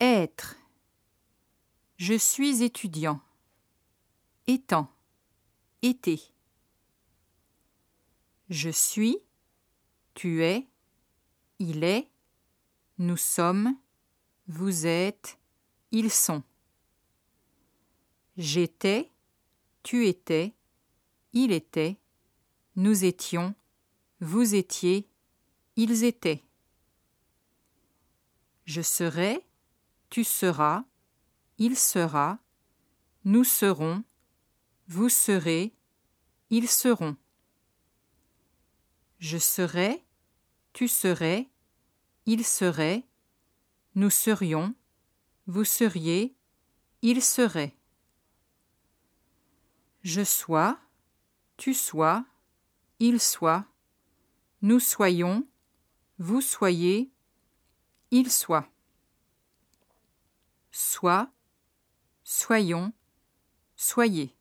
Être. Je suis étudiant. Étant. Été. Je suis. Tu es. Il est. Nous sommes. Vous êtes. Ils sont. J'étais. Tu étais. Il était. Nous étions. Vous étiez. Ils étaient. Je serai, tu seras, il sera, nous serons, vous serez, ils seront. Je serai, tu serais, il serait, nous serions, vous seriez, il serait. Je sois, tu sois, il soit, nous soyons, vous soyez, il soit. Soit, soyons, soyez.